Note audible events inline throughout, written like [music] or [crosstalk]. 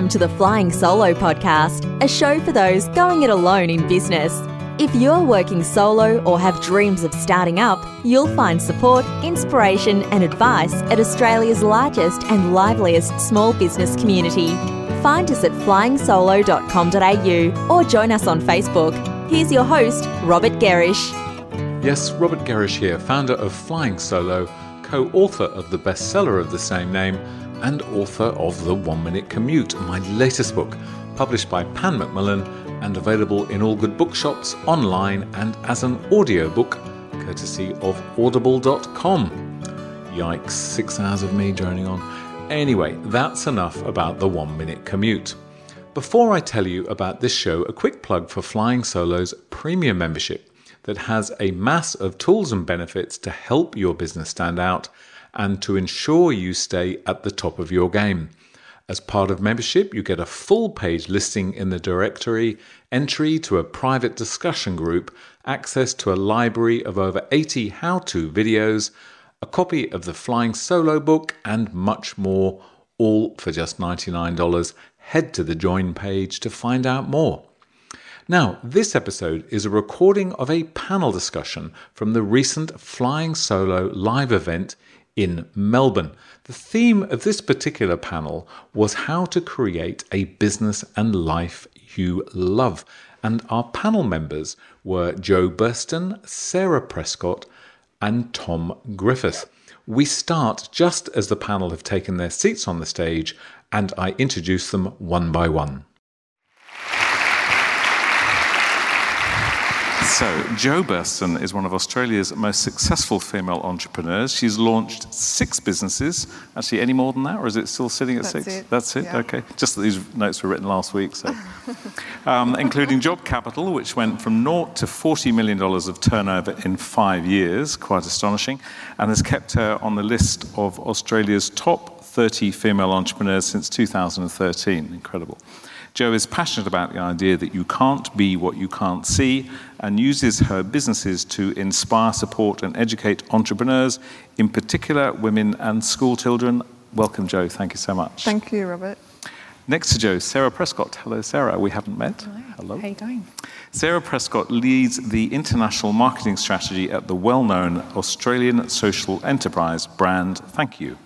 Welcome to the Flying Solo podcast, a show for those going it alone in business. If you're working solo or have dreams of starting up, you'll find support, inspiration, and advice at Australia's largest and liveliest small business community. Find us at flyingsolo.com.au or join us on Facebook. Here's your host, Robert Gerrish. Yes, Robert Gerrish here, founder of Flying Solo, co author of the bestseller of the same name and author of The One Minute Commute, my latest book, published by Pan Macmillan and available in all good bookshops, online, and as an audiobook, courtesy of audible.com. Yikes, six hours of me droning on. Anyway, that's enough about the one minute commute. Before I tell you about this show, a quick plug for Flying Solo's premium membership that has a mass of tools and benefits to help your business stand out and to ensure you stay at the top of your game. As part of membership, you get a full page listing in the directory, entry to a private discussion group, access to a library of over 80 how to videos, a copy of the Flying Solo book, and much more, all for just $99. Head to the join page to find out more. Now, this episode is a recording of a panel discussion from the recent Flying Solo live event in Melbourne. The theme of this particular panel was how to create a business and life you love. And our panel members were Jo Burston, Sarah Prescott, and Tom Griffith. We start just as the panel have taken their seats on the stage, and I introduce them one by one. So, Jo Burston is one of Australia's most successful female entrepreneurs. She's launched six businesses. Actually, any more than that, or is it still sitting at That's six? it. That's it. Yeah. Okay. Just that these notes were written last week, so. um, including Job Capital, which went from naught to $40 million of turnover in five years, quite astonishing, and has kept her on the list of Australia's top 30 female entrepreneurs since 2013. Incredible. Jo is passionate about the idea that you can't be what you can't see and uses her businesses to inspire, support, and educate entrepreneurs, in particular women and school children. Welcome, Jo. Thank you so much. Thank you, Robert. Next to Jo, Sarah Prescott. Hello, Sarah. We haven't met. Hello. How are you going? Sarah Prescott leads the international marketing strategy at the well known Australian social enterprise brand Thank You.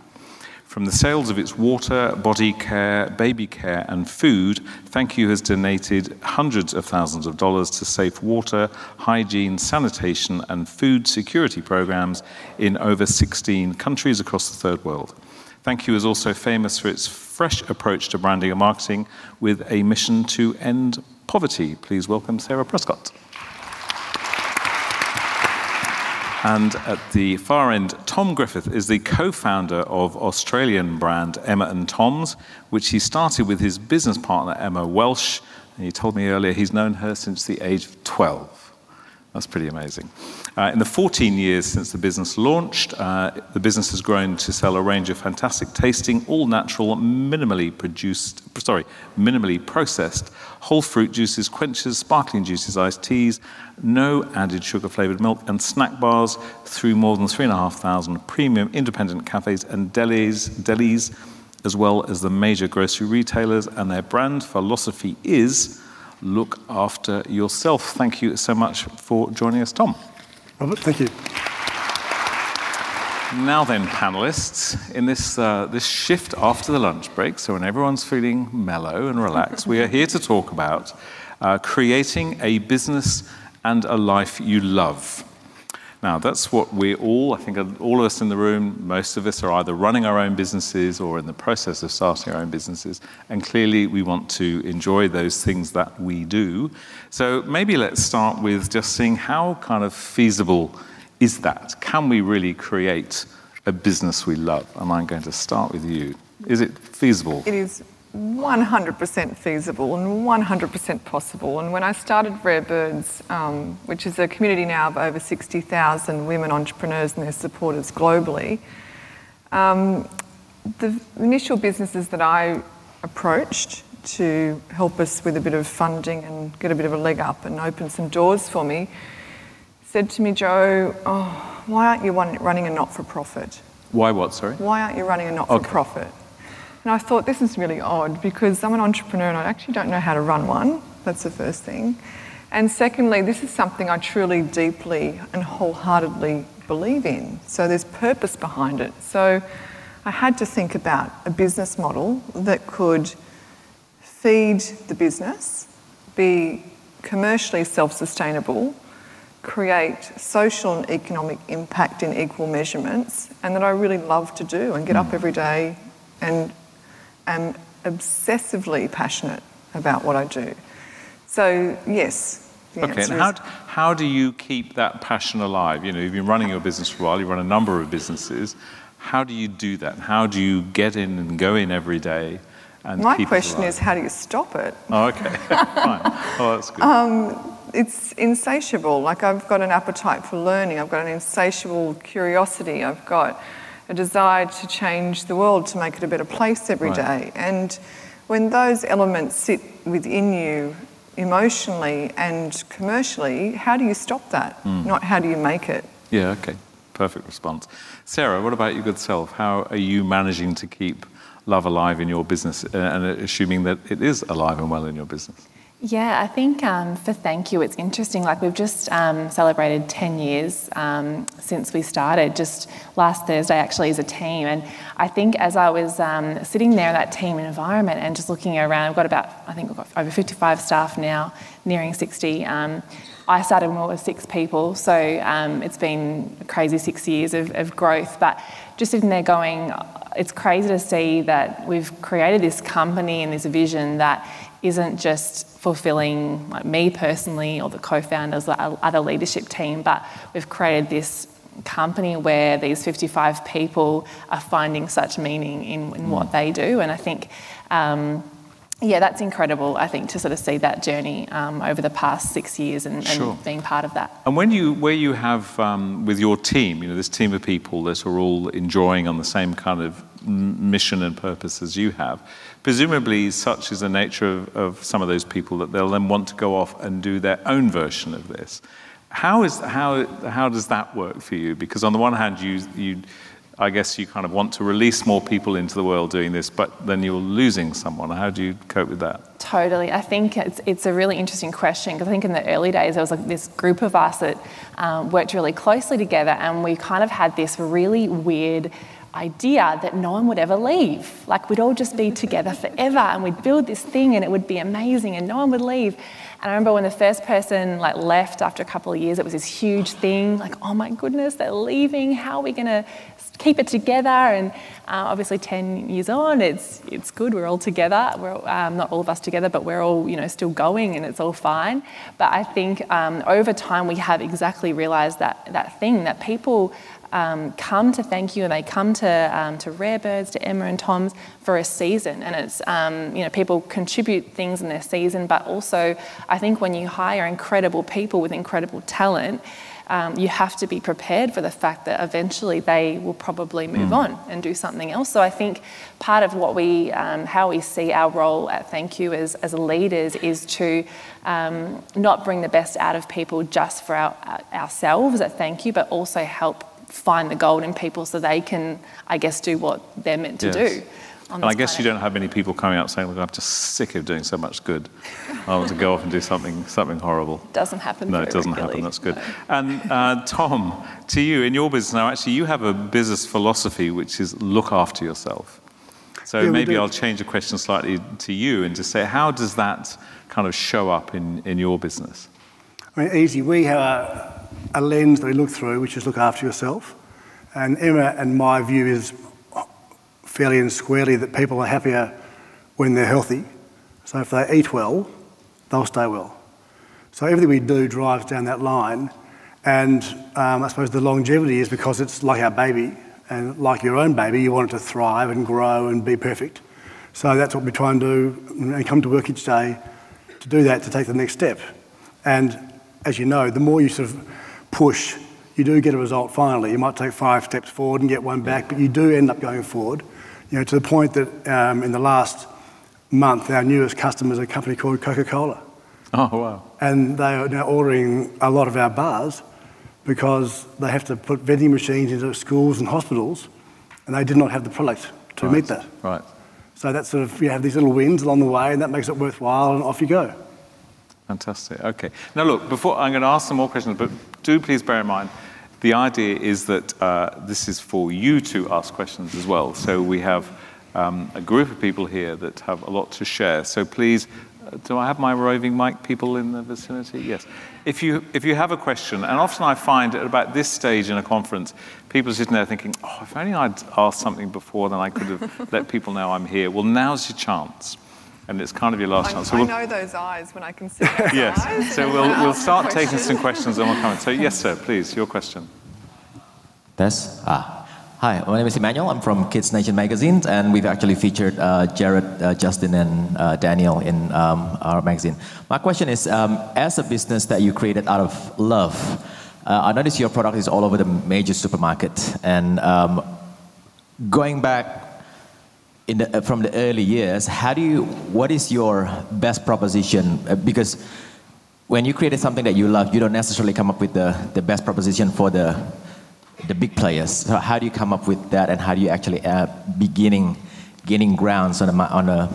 From the sales of its water, body care, baby care, and food, Thank You has donated hundreds of thousands of dollars to safe water, hygiene, sanitation, and food security programs in over 16 countries across the third world. Thank You is also famous for its fresh approach to branding and marketing with a mission to end poverty. Please welcome Sarah Prescott. And at the far end, Tom Griffith is the co founder of Australian brand Emma and Tom's, which he started with his business partner Emma Welsh. And he told me earlier he's known her since the age of 12. That's pretty amazing. Uh, in the 14 years since the business launched, uh, the business has grown to sell a range of fantastic tasting, all natural, minimally produced, sorry, minimally processed whole fruit juices, quenches, sparkling juices, iced teas, no added sugar flavored milk, and snack bars through more than 3,500 premium independent cafes and delis, delis, as well as the major grocery retailers. And their brand philosophy is look after yourself. Thank you so much for joining us, Tom. Robert, thank you. Now then, panelists, in this, uh, this shift after the lunch break, so when everyone's feeling mellow and relaxed, we are here to talk about uh, creating a business and a life you love. Now, that's what we all, I think all of us in the room, most of us are either running our own businesses or in the process of starting our own businesses. And clearly, we want to enjoy those things that we do. So maybe let's start with just seeing how kind of feasible is that? Can we really create a business we love? And I'm going to start with you. Is it feasible? It is 100% feasible and 100% possible. And when I started Rare Birds, um, which is a community now of over 60,000 women entrepreneurs and their supporters globally, um, the initial businesses that I approached to help us with a bit of funding and get a bit of a leg up and open some doors for me said to me, Jo, oh, why aren't you running a not for profit? Why what, sorry? Why aren't you running a not for profit? And I thought this is really odd because I'm an entrepreneur and I actually don't know how to run one. That's the first thing. And secondly, this is something I truly, deeply, and wholeheartedly believe in. So there's purpose behind it. So I had to think about a business model that could feed the business, be commercially self sustainable, create social and economic impact in equal measurements, and that I really love to do and get up hmm. every day and am obsessively passionate about what I do. So, yes. Okay, and how, how do you keep that passion alive? You know, you've been running your business for a while, you run a number of businesses. How do you do that? How do you get in and go in every day? And My question is, how do you stop it? Oh, okay. [laughs] Fine. Oh, that's good. Um, it's insatiable. Like, I've got an appetite for learning, I've got an insatiable curiosity, I've got a desire to change the world, to make it a better place every right. day. And when those elements sit within you emotionally and commercially, how do you stop that? Mm. Not how do you make it? Yeah, okay. Perfect response. Sarah, what about your good self? How are you managing to keep love alive in your business uh, and assuming that it is alive and well in your business? Yeah, I think um, for thank you, it's interesting. Like we've just um, celebrated 10 years um, since we started, just last Thursday actually as a team. And I think as I was um, sitting there in that team environment and just looking around, we've got about, I think we've got over 55 staff now, nearing 60. Um, I started when we were six people, so um, it's been crazy six years of, of growth. But just sitting there going, it's crazy to see that we've created this company and this vision that isn't just fulfilling like me personally or the co-founders or other leadership team, but we've created this company where these 55 people are finding such meaning in, in what they do. And I think, um, yeah, that's incredible, I think, to sort of see that journey um, over the past six years and, and sure. being part of that. And when you, where you have um, with your team, you know, this team of people that are all enjoying on the same kind of mission and purpose as you have, presumably such is the nature of, of some of those people that they'll then want to go off and do their own version of this. How, is, how, how does that work for you? Because on the one hand, you, you, I guess you kind of want to release more people into the world doing this, but then you're losing someone. How do you cope with that? Totally. I think it's, it's a really interesting question because I think in the early days there was like this group of us that um, worked really closely together and we kind of had this really weird idea that no one would ever leave. Like we'd all just be together forever and we'd build this thing and it would be amazing and no one would leave. And I remember when the first person like left after a couple of years, it was this huge thing. Like, oh my goodness, they're leaving. How are we going to keep it together? And uh, obviously, ten years on, it's it's good. We're all together. We're um, not all of us together, but we're all you know still going, and it's all fine. But I think um, over time we have exactly realised that that thing that people um, come to thank you and they come to, um, to Rare Birds, to Emma and Tom's for a season. And it's, um, you know, people contribute things in their season, but also I think when you hire incredible people with incredible talent, um, you have to be prepared for the fact that eventually they will probably move mm. on and do something else. So I think part of what we, um, how we see our role at Thank You as, as leaders is to um, not bring the best out of people just for our, ourselves at Thank You, but also help find the gold in people so they can, I guess, do what they're meant to yes. do. And I guess planet. you don't have many people coming out saying, "Look, I'm just sick of doing so much good. I want to go off and do something something horrible." Doesn't happen. No, it doesn't regularly. happen. That's good. No. And uh, Tom, to you in your business now, actually, you have a business philosophy which is look after yourself. So yeah, maybe I'll change the question slightly to you and just say, how does that kind of show up in, in your business? I mean, easy. We have a, a lens that we look through, which is look after yourself. And Emma and my view is fairly and squarely that people are happier when they're healthy. So if they eat well, they'll stay well. So everything we do drives down that line. And um, I suppose the longevity is because it's like our baby. And like your own baby, you want it to thrive and grow and be perfect. So that's what we try and do and come to work each day to do that, to take the next step. And as you know, the more you sort of push you do get a result finally. You might take five steps forward and get one back, but you do end up going forward. You know, to the point that um, in the last month, our newest customer is a company called Coca-Cola. Oh, wow. And they are now ordering a lot of our bars because they have to put vending machines into schools and hospitals, and they did not have the product to right. meet that. Right. So that's sort of, you have these little wins along the way, and that makes it worthwhile, and off you go. Fantastic. Okay. Now, look, before I'm going to ask some more questions, but do please bear in mind the idea is that uh, this is for you to ask questions as well. So we have um, a group of people here that have a lot to share. So please, uh, do I have my roving mic people in the vicinity? Yes. If you, if you have a question, and often I find at about this stage in a conference, people are sitting there thinking, oh, if only I'd asked something before, then I could have [laughs] let people know I'm here. Well, now's your chance and it's kind of your last I, chance. So I we'll, know those eyes when I can see those [laughs] yes. eyes. So we'll, we'll start taking some questions and we'll come in. So yes, sir, [laughs] please, your question. Yes. Ah. Hi, my name is Emmanuel. I'm from Kids Nation magazine, and we've actually featured uh, Jarryd, uh, Justin, and uh, Daniel in um, our magazine. My question is, um, as a business that you created out of love, uh, I noticed your product is all over the major supermarket, and um, going back the, uh, from the early years, how do you, what is your best proposition? Uh, because when you created something that you love, you don't necessarily come up with the, the best proposition for the, the big players. So how do you come up with that, and how do you actually uh, beginning gaining grounds on a, on a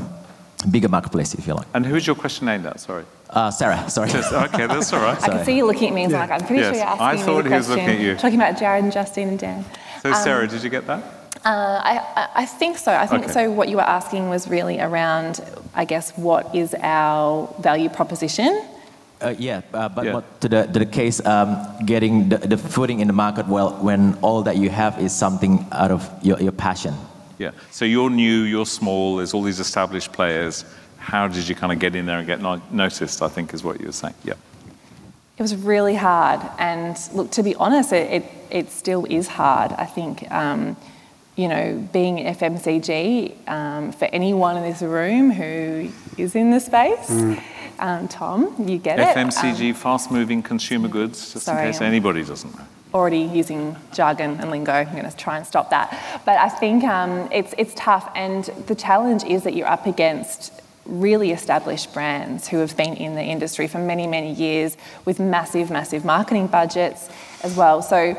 bigger marketplace, if you like? And who's your question aimed at? Sorry. Uh, Sarah, sorry. Just, okay, that's all right. I can see you looking at me, and yeah. like, I'm pretty yes. sure you're asking I thought me he was looking at you. Talking about Jarryd and Justine and Dan. So, Sarah, um, did you get that? Uh, I, I, think so. I think okay. so. What you were asking was really around, I guess, what is our value proposition? Uh, yeah, uh, but, yeah. but, to the to the case, um, getting the, the footing in the market well when all that you have is something out of your, your passion. Yeah. So you're new, you're small. There's all these established players. How did you kind of get in there and get no- noticed? I think is what you were saying. Yeah. It was really hard, and look, to be honest, it it, it still is hard. I think. Um, you know, being FMCG, um, for anyone in this room who is in the space, mm. um, Tom, you get FMCG, it. FMCG, um, fast moving consumer goods, just sorry, in case anybody doesn't know. Already using jargon and lingo, I'm going to try and stop that. But I think um, it's, it's tough, and the challenge is that you're up against really established brands who have been in the industry for many, many years with massive, massive marketing budgets as well. So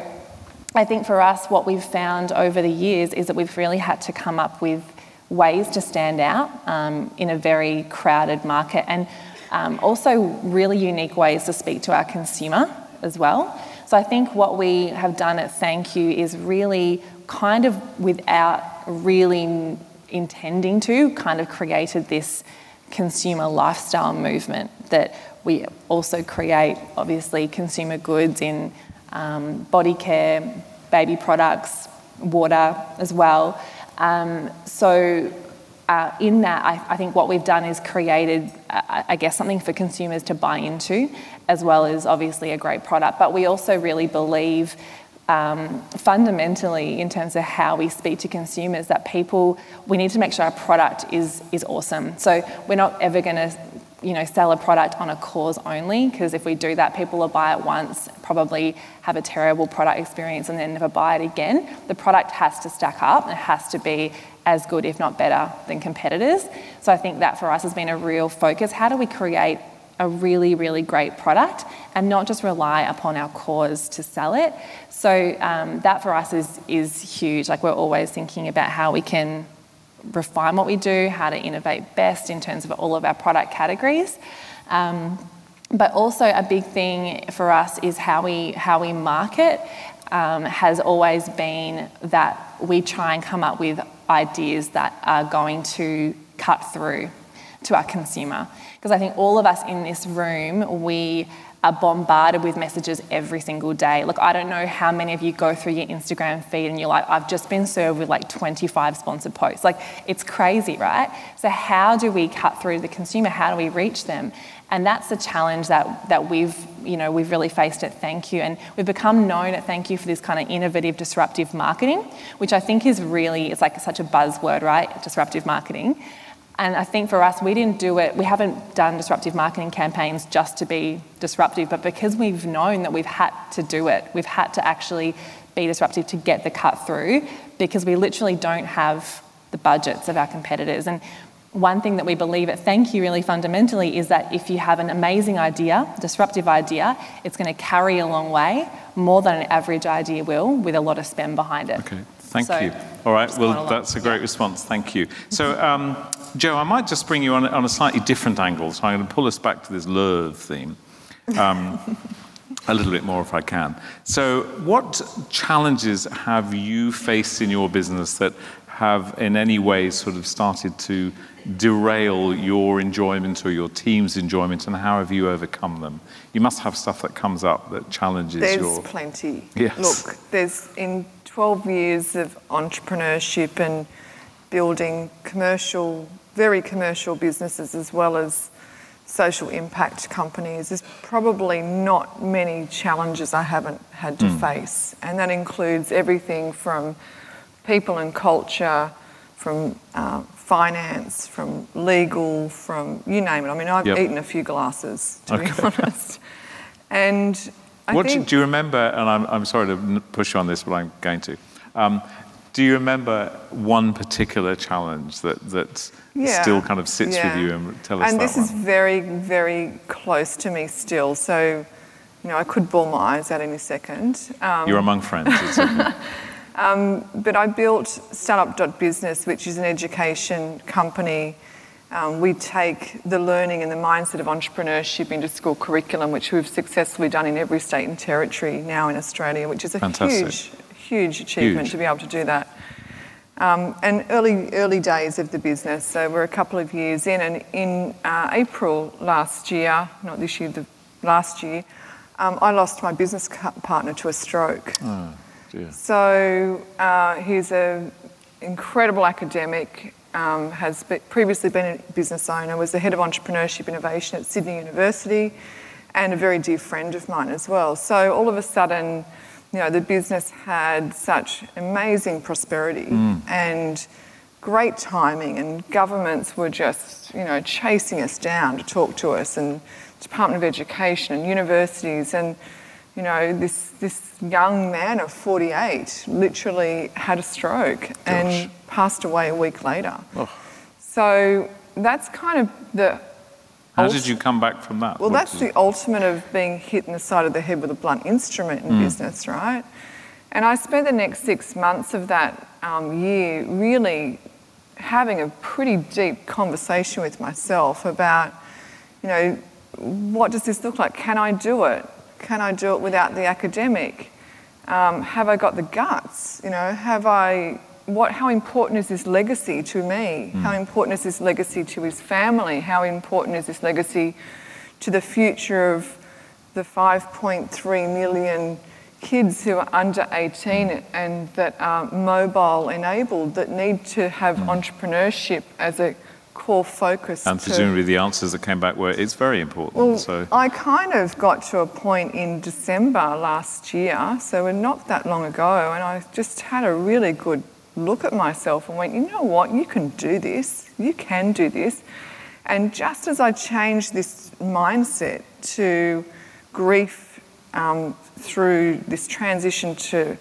I think for us, what we've found over the years is that we've really had to come up with ways to stand out um, in a very crowded market and um, also really unique ways to speak to our consumer as well. So I think what we have done at Thank You is really kind of without really intending to, kind of created this consumer lifestyle movement that we also create, obviously, consumer goods in um, body care, baby products, water as well. Um, so, uh, in that, I, I, think what we've done is created, uh, I guess, something for consumers to buy into, as well as obviously a great product. But we also really believe um, fundamentally in terms of how we speak to consumers that people we need to make sure our product is is awesome so we're not ever going to you know, sell a product on a cause only, because if we do that, people will buy it once, probably have a terrible product experience, and then never buy it again. The product has to stack up it has to be as good, if not better, than competitors. So I think that for us has been a real focus. How do we create a really, really great product and not just rely upon our cause to sell it? So um, that for us is, is huge. Like we're always thinking about how we can refine what we do, how to innovate best in terms of all of our product categories. Um, but also a big thing for us is how we how we market um, has always been that we try and come up with ideas that are going to cut through to our consumer. Because I think all of us in this room, we are bombarded with messages every single day. Look, I don't know how many of you go through your Instagram feed and you're like, I've just been served with like 25 sponsored posts. Like, it's crazy, right? So, how do we cut through the consumer? How do we reach them? And that's the challenge that, that we've, you know, we've really faced at Thank You. And we've become known at Thank You for this kind of innovative, disruptive marketing, which I think is really, it's like such a buzzword, right? Disruptive marketing. And I think for us, we didn't do it, we haven't done disruptive marketing campaigns just to be disruptive, but because we've known that we've had to do it, we've had to actually be disruptive to get the cut through because we literally don't have the budgets of our competitors. And one thing that we believe at Thank You really fundamentally is that if you have an amazing idea, disruptive idea, it's going to carry a long way, more than an average idea will, with a lot of spend behind it. Okay, Thank So, you. All right, well, that's a great Yeah. response. Thank you. So, um, Jo, I might just bring you on, on a slightly different angle. So I'm going to pull us back to this love theme. Um, a little bit more if I can. So, what challenges have you faced in your business that have in any way sort of started to derail your enjoyment or your team's enjoyment, and how have you overcome them? You must have stuff that comes up that challenges There's your. plenty. Yes. Look, there's in 12 years of entrepreneurship and building commercial, very commercial businesses as well as social impact companies, there's probably not many challenges I haven't had to hmm. face. And that includes everything from people and culture, from uh, finance, from legal, from you name it. I mean, I've Yep. eaten a few glasses, to Okay. be [laughs] honest. And I What do, think do you remember? And I'm, I'm sorry to push you on this, but I'm going to. Um, do you remember one particular challenge that that Yeah, still kind of sits yeah. with you? And tell us And this one. is very, very close to me still. So, you know, I could bawl my eyes out any second. Um, You're among friends. [laughs] Okay. but I built Startup.business, which is an education company. Um, we take the learning and the mindset of entrepreneurship into school curriculum, which we've successfully done in every state and territory now in Australia, which is a Fantastic. huge, huge achievement Huge. to be able to do that. Um, and early, early days of the business, so we're a couple of years in, and in uh, April last year, not this year, the last year, um, I lost my business partner to a stroke. oh, dear. So uh, he's an incredible academic, um, has be- previously been a business owner, was the head of entrepreneurship innovation at Sydney University, and a very dear friend of mine as well. So all of a sudden, you know, the business had such amazing prosperity and great timing, and governments were just, you know, chasing us down to talk to us, and Department of Education and universities, and you know, this this young man of 48 literally had a stroke and passed away a week later. So that's kind of the. How ult- did you come back from that? Well, What that's the you- ultimate of being hit in the side of the head with a blunt instrument in business, right? And I spent the next six months of that um, year really having a pretty deep conversation with myself about, you know, what does this look like? Can I do it? Can I do it without the academic? Um, have I got the guts? You know, have I? What? How important is this legacy to me? Hmm. How important is this legacy to his family? How important is this legacy to the future of the 5.3 million kids who are under 18 hmm. and that are mobile enabled that need to have hmm. entrepreneurship as a core focus? and to- presumably the answers that came back were it's very important. well, so I kind of got to a point in December last year, so we're not that long ago, and I just had a really good look at myself and went, you know what, you can do this, you can do this. And just as I changed this mindset to grief um, through this transition to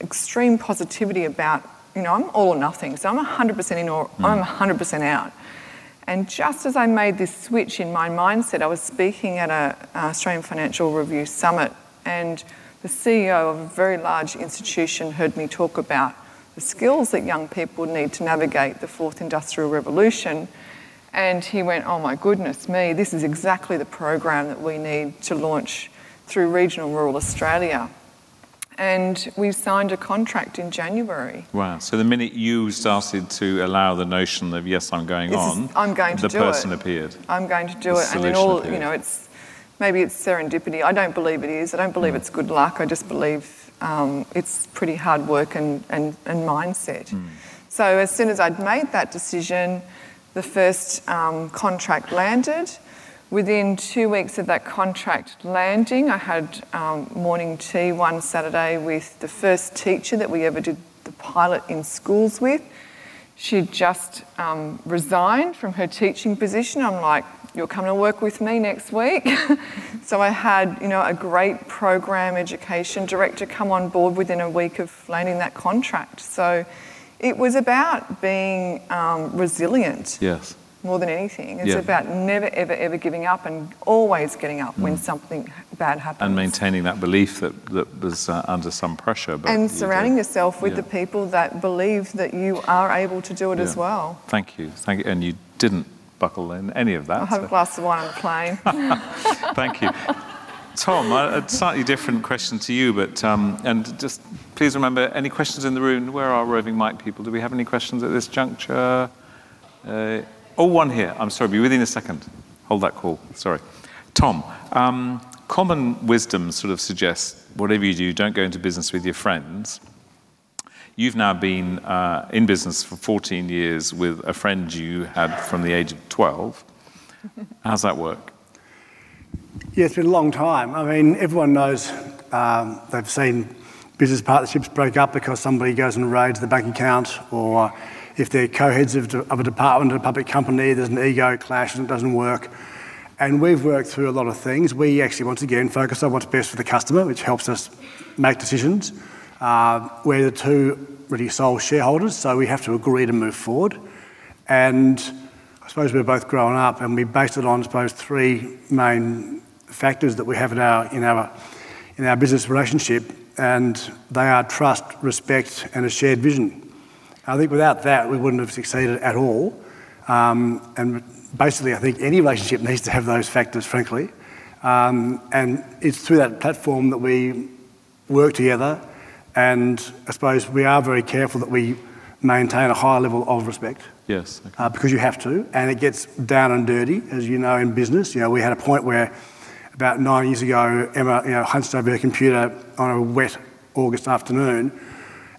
extreme positivity about, you know, I'm all or nothing, so I'm 100% in or I'm 100% out. And just as I made this switch in my mindset, I was speaking at a uh, Australian Financial Review summit, and the CEO of a very large institution heard me talk about the skills that young people need to navigate the fourth industrial revolution. And he went, Oh my goodness me, this is exactly the program that we need to launch through regional rural Australia. And we signed a contract in January. wow. So the minute you started to allow the notion of yes, I'm going This is- on, I'm going to the do person it. appeared. I'm going to do The it. And then all, appeared. you know, it's maybe it's serendipity. I don't believe it is. I don't believe it's good luck. I just believe um, it's pretty hard work and, and, and mindset. Hmm. So as soon as I'd made that decision, the first um, contract landed. Within two weeks of that contract landing, I had um, morning tea one Saturday with the first teacher that we ever did the pilot in schools with. She'd just um, resigned from her teaching position. I'm like, you're coming to work with me next week. [laughs] so I had, you know, a great program education director come on board within a week of landing that contract. So it was about being um, resilient Yes. More than anything. It's Yeah. about never, ever, ever giving up and always getting up when something bad happens. Mm. And maintaining that belief that, that was uh, under some pressure. But and surrounding yourself with Yeah. the people that believe that you are able to do it as well. Thank you. Thank you. And you didn't buckle in any of that. I'll have so- a glass of wine on the plane. [laughs] Thank you. Tom, a a slightly different question to you, but um, and just please remember any questions in the room. Where are roving mic people? Do we have any questions at this juncture? Uh, oh, one here. I'm sorry, be with you in a second. Hold that call. Sorry. Tom, um, common wisdom sort of suggests whatever you do, don't go into business with your friends. You've now been uh, in business for 14 years with a friend you had from the age of 12. How's that work? Yeah, it's been a long time. I mean, everyone knows um, they've seen business partnerships break up because somebody goes and raids the bank account, or if they're co-heads of, of a department of a public company, there's an ego clash and it doesn't work. And we've worked through a lot of things. We actually, once again, focus on what's best for the customer, which helps us make decisions. Uh, we're the two really sole shareholders, so we have to agree to move forward. And I suppose we're both grown up, and we based it on, I suppose, three main factors that we have in our in our in our business relationship, and they are trust, respect, and a shared vision. I think without that, we wouldn't have succeeded at all. Um, and basically, I think any relationship needs to have those factors, frankly. Um, and it's through that platform that we work together. And I suppose we are very careful that we maintain a high level of respect Yes. Okay. uh, because you have to, and it gets down and dirty, as you know, in business. You know, we had a point where about nine years ago, Emma, you know, hunched over her computer on a wet August afternoon,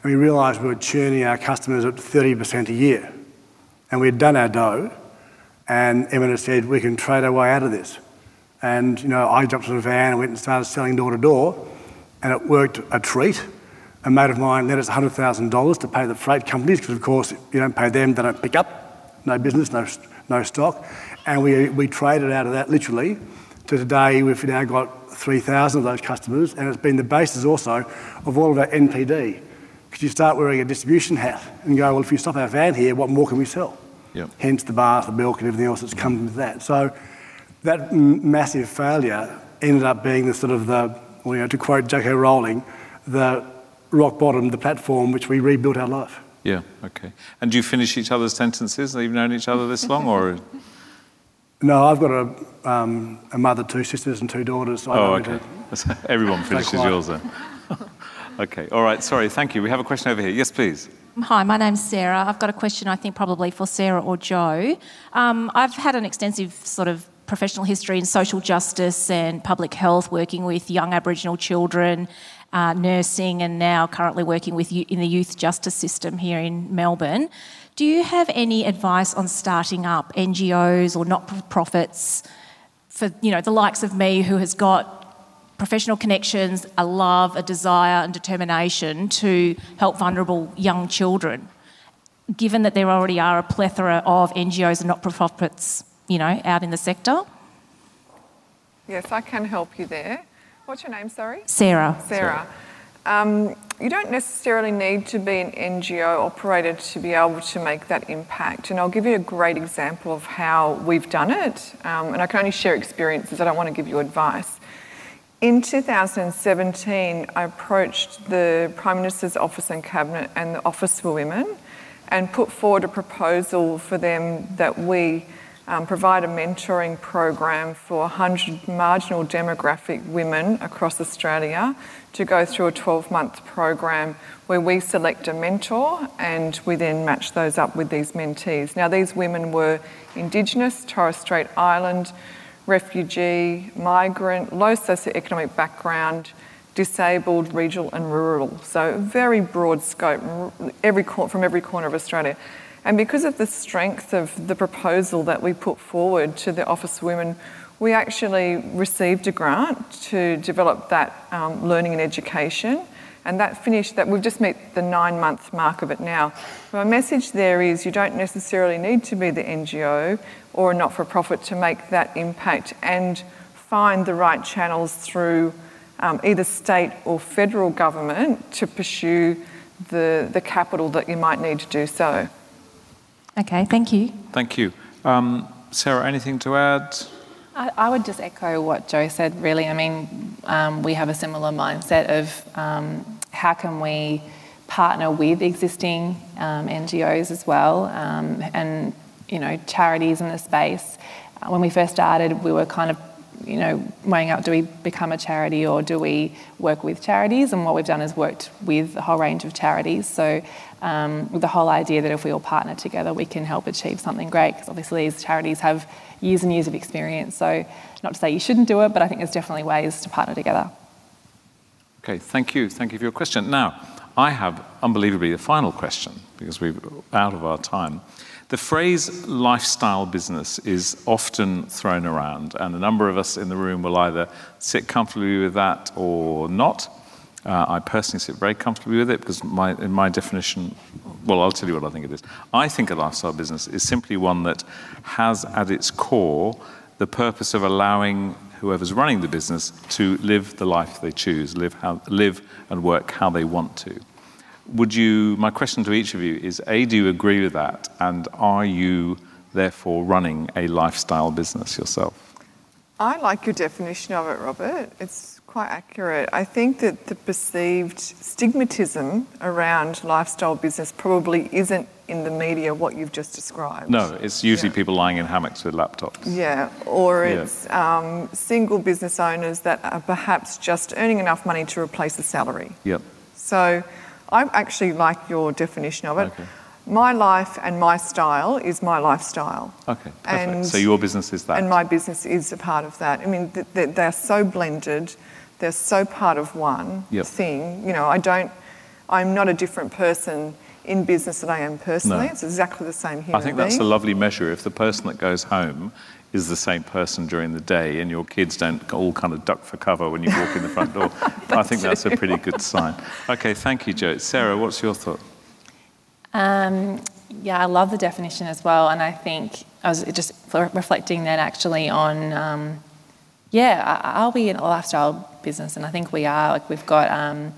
and we realised we were churning our customers at 30% a year, and we'd done our dough, and Emma said we can trade our way out of this, and you know, I jumped in a van and went and started selling door to door, and it worked a treat. A mate of mine lent us $100,000 to pay the freight companies because, of course, you don't pay them, they don't pick up. No business, no, no stock. And we, we traded out of that literally to today we've now got 3,000 of those customers and it's been the basis also of all of our NPD. Because you start wearing a distribution hat and go, well, if you stop our van here, what more can we sell? Yep. Hence the bars, the milk and everything else that's come with that. So that m- massive failure ended up being the sort of the, well, you know, to quote J.K. Rowling, the rock bottom, the platform which we rebuilt our life. Yeah, okay. And do you finish each other's sentences? You've known each other this long, or? No, I've got a, um, a mother, two sisters, and two daughters. So Oh, okay. [laughs] Everyone finishes yours then. Okay, all right, sorry, thank you. We have a question over here. Yes, please. Hi, my name's Sarah. I've got a question, I think, probably for Sarah or Jo. Um, I've had an extensive sort of professional history in social justice and public health, working with young Aboriginal children, uh, nursing, and now currently working with in the youth justice system here in Melbourne. Do you have any advice on starting up NGOs or not-for-profits for you know the likes of me, who has got professional connections, a love, a desire, and determination to help vulnerable young children, given that there already are a plethora of NGOs and not for profits, you know, out in the sector? yes, I can help you there. What's your name, sorry? Sarah. Sarah. Um, you don't necessarily need to be an NGO operator to be able to make that impact. And I'll give you a great example of how we've done it. Um, and I can only share experiences, I don't want to give you advice. In 2017, I approached the Prime Minister's Office and Cabinet and the Office for Women and put forward a proposal for them that we um, provide a mentoring program for 100 marginal demographic women across Australia to go through a 12 month program where we select a mentor and we then match those up with these mentees. Now, these women were Indigenous, Torres Strait Island, refugee, migrant, low socioeconomic background, disabled, regional and rural. So very broad scope every from every corner of Australia. And because of the strength of the proposal that we put forward to the Office of Women, we actually received a grant to develop that um, learning and education. And that finished, that we've just met the nine month mark of it now. My message there is you don't necessarily need to be the NGO or a not for profit to make that impact and find the right channels through um, either state or federal government to pursue the, the capital that you might need to do so. Okay, thank you. Thank you. Um, Sarah, anything to add? I, I, would just echo what Jo said, really. I mean, um, we have a similar mindset of um, how can we partner with existing um, NGOs as well um, and, you know, charities in the space. When we first started, we were kind of you know, weighing up do we become a charity or do we work with charities? And what we've done is worked with a whole range of charities. So, um, the whole idea that if we all partner together, we can help achieve something great. Because obviously, these charities have years and years of experience. So, not to say you shouldn't do it, but I think there's definitely ways to partner together. Okay, thank you. Thank you for your question. Now, I have unbelievably the final question because we're out of our time. The phrase lifestyle business is often thrown around, and a number of us in the room will either sit comfortably with that or not. Uh, I personally sit very comfortably with it because, my, in my definition, well, I'll tell you what I think it is. I think a lifestyle business is simply one that has at its core the purpose of allowing whoever's running the business to live the life they choose, live, how, live and work how they want to would you, my question to each of you is A, do you agree with that? And are you therefore running a lifestyle business yourself? I like your definition of it, Robert. It's quite accurate. I think that the perceived stigmatism around lifestyle business probably isn't in the media what you've just described. No, it's usually yeah. people lying in hammocks with laptops. Yeah, or it's yeah. Um, single business owners that are perhaps just earning enough money to replace a salary. Yep. So I actually like your definition of it. Okay. My life and my style is my lifestyle. Okay, perfect. And, so your business is that? And my business is a part of that. I mean, they're so blended. They're so part of one yep. thing. You know, I don't, I'm not a different person in business than I am personally. No. It's exactly the same here. I think that's a lovely measure. If the person that goes home is the same person during the day and your kids don't all kind of duck for cover when you walk in the front door. [laughs] I think that's a pretty good sign. Okay, thank you, Jo. Sarah, what's your thought? Um, yeah, I love the definition as well, and I think I was just reflecting that actually on, um, yeah, are we in a lifestyle business? And I think we are. Like we've got um,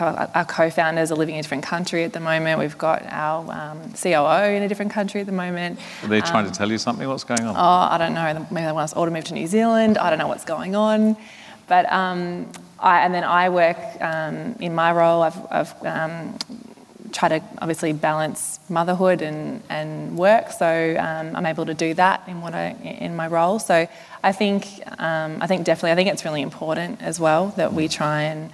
our co-founders are living in a different country at the moment. We've got our um, COO in a different country at the moment. Are they trying um, to tell you something? What's going on? Oh, I don't know. Maybe they want us all to move to New Zealand. I don't know what's going on. But um, I, and then I work um, in my role. I've, I've um, tried to obviously balance motherhood and, and work, so um, I'm able to do that in what I, in my role. So I think I think definitely I think it's really important as well that we try and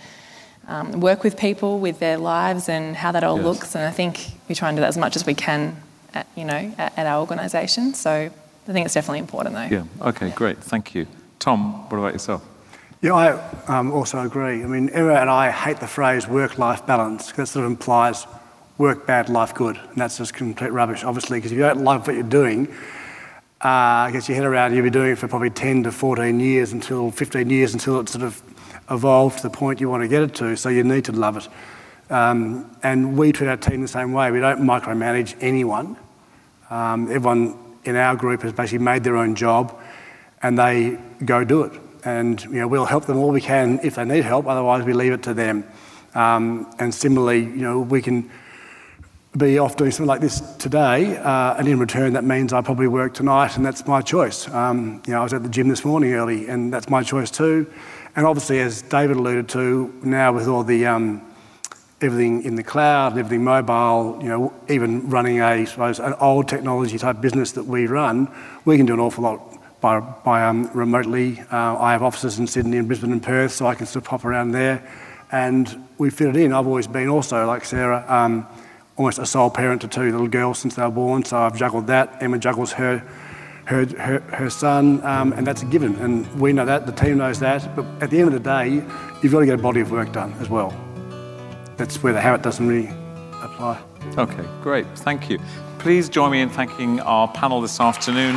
um, work with people with their lives and how that all yes. looks. And I think we try and do that as much as we can, at, you know, at, at our organisation. So I think it's definitely important, though. Yeah. Okay. Great. Thank you, Tom. What about yourself? Yeah, I um, also agree. I mean, Emma and I hate the phrase work-life balance because it sort of implies work bad, life good, and that's just complete rubbish. Obviously, because if you don't love what you're doing, uh, I guess your head around, you'll be doing it for probably 10 to 14 years until 15 years until it sort of evolve to the point you want to get it to, so you need to love it. Um, and we treat our team the same way. We don't micromanage anyone. Um, everyone in our group has basically made their own job and they go do it. And you know, we'll help them all we can if they need help, otherwise we leave it to them. Um, and similarly, you know, we can be off doing something like this today, uh, and in return, that means I probably work tonight, and that's my choice. Um, you know, I was at the gym this morning early, and that's my choice too. And obviously, as David alluded to, now with all the um, everything in the cloud, everything mobile, you know, even running a, I suppose, an old technology type business that we run, we can do an awful lot by, by um, remotely. Uh, I have offices in Sydney and Brisbane and Perth, so I can sort of pop around there, and we fit it in. I've always been also, like Sarah, um, almost a sole parent to two little girls since they were born, so I've juggled that. Emma juggles her her, her, her son, um, and that's a given. And we know that, the team knows that. But at the end of the day, you've got to get a body of work done as well. That's where the habit doesn't really apply. Okay, great. Thank you. Please join me in thanking our panel this afternoon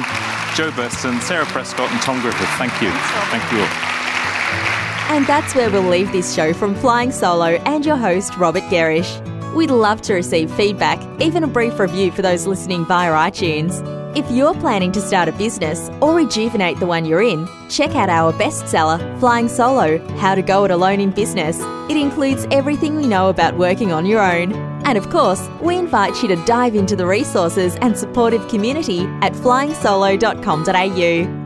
Jo Burston, Sarah Prescott, and Tom Griffith. Thank you. Thank you all. And that's where we'll leave this show from Flying Solo and your host, Robert Gerrish. We'd love to receive feedback, even a brief review for those listening via iTunes. If you're planning to start a business or rejuvenate the one you're in, check out our bestseller, Flying Solo How to Go It Alone in Business. It includes everything we know about working on your own. And of course, we invite you to dive into the resources and supportive community at flyingsolo.com.au.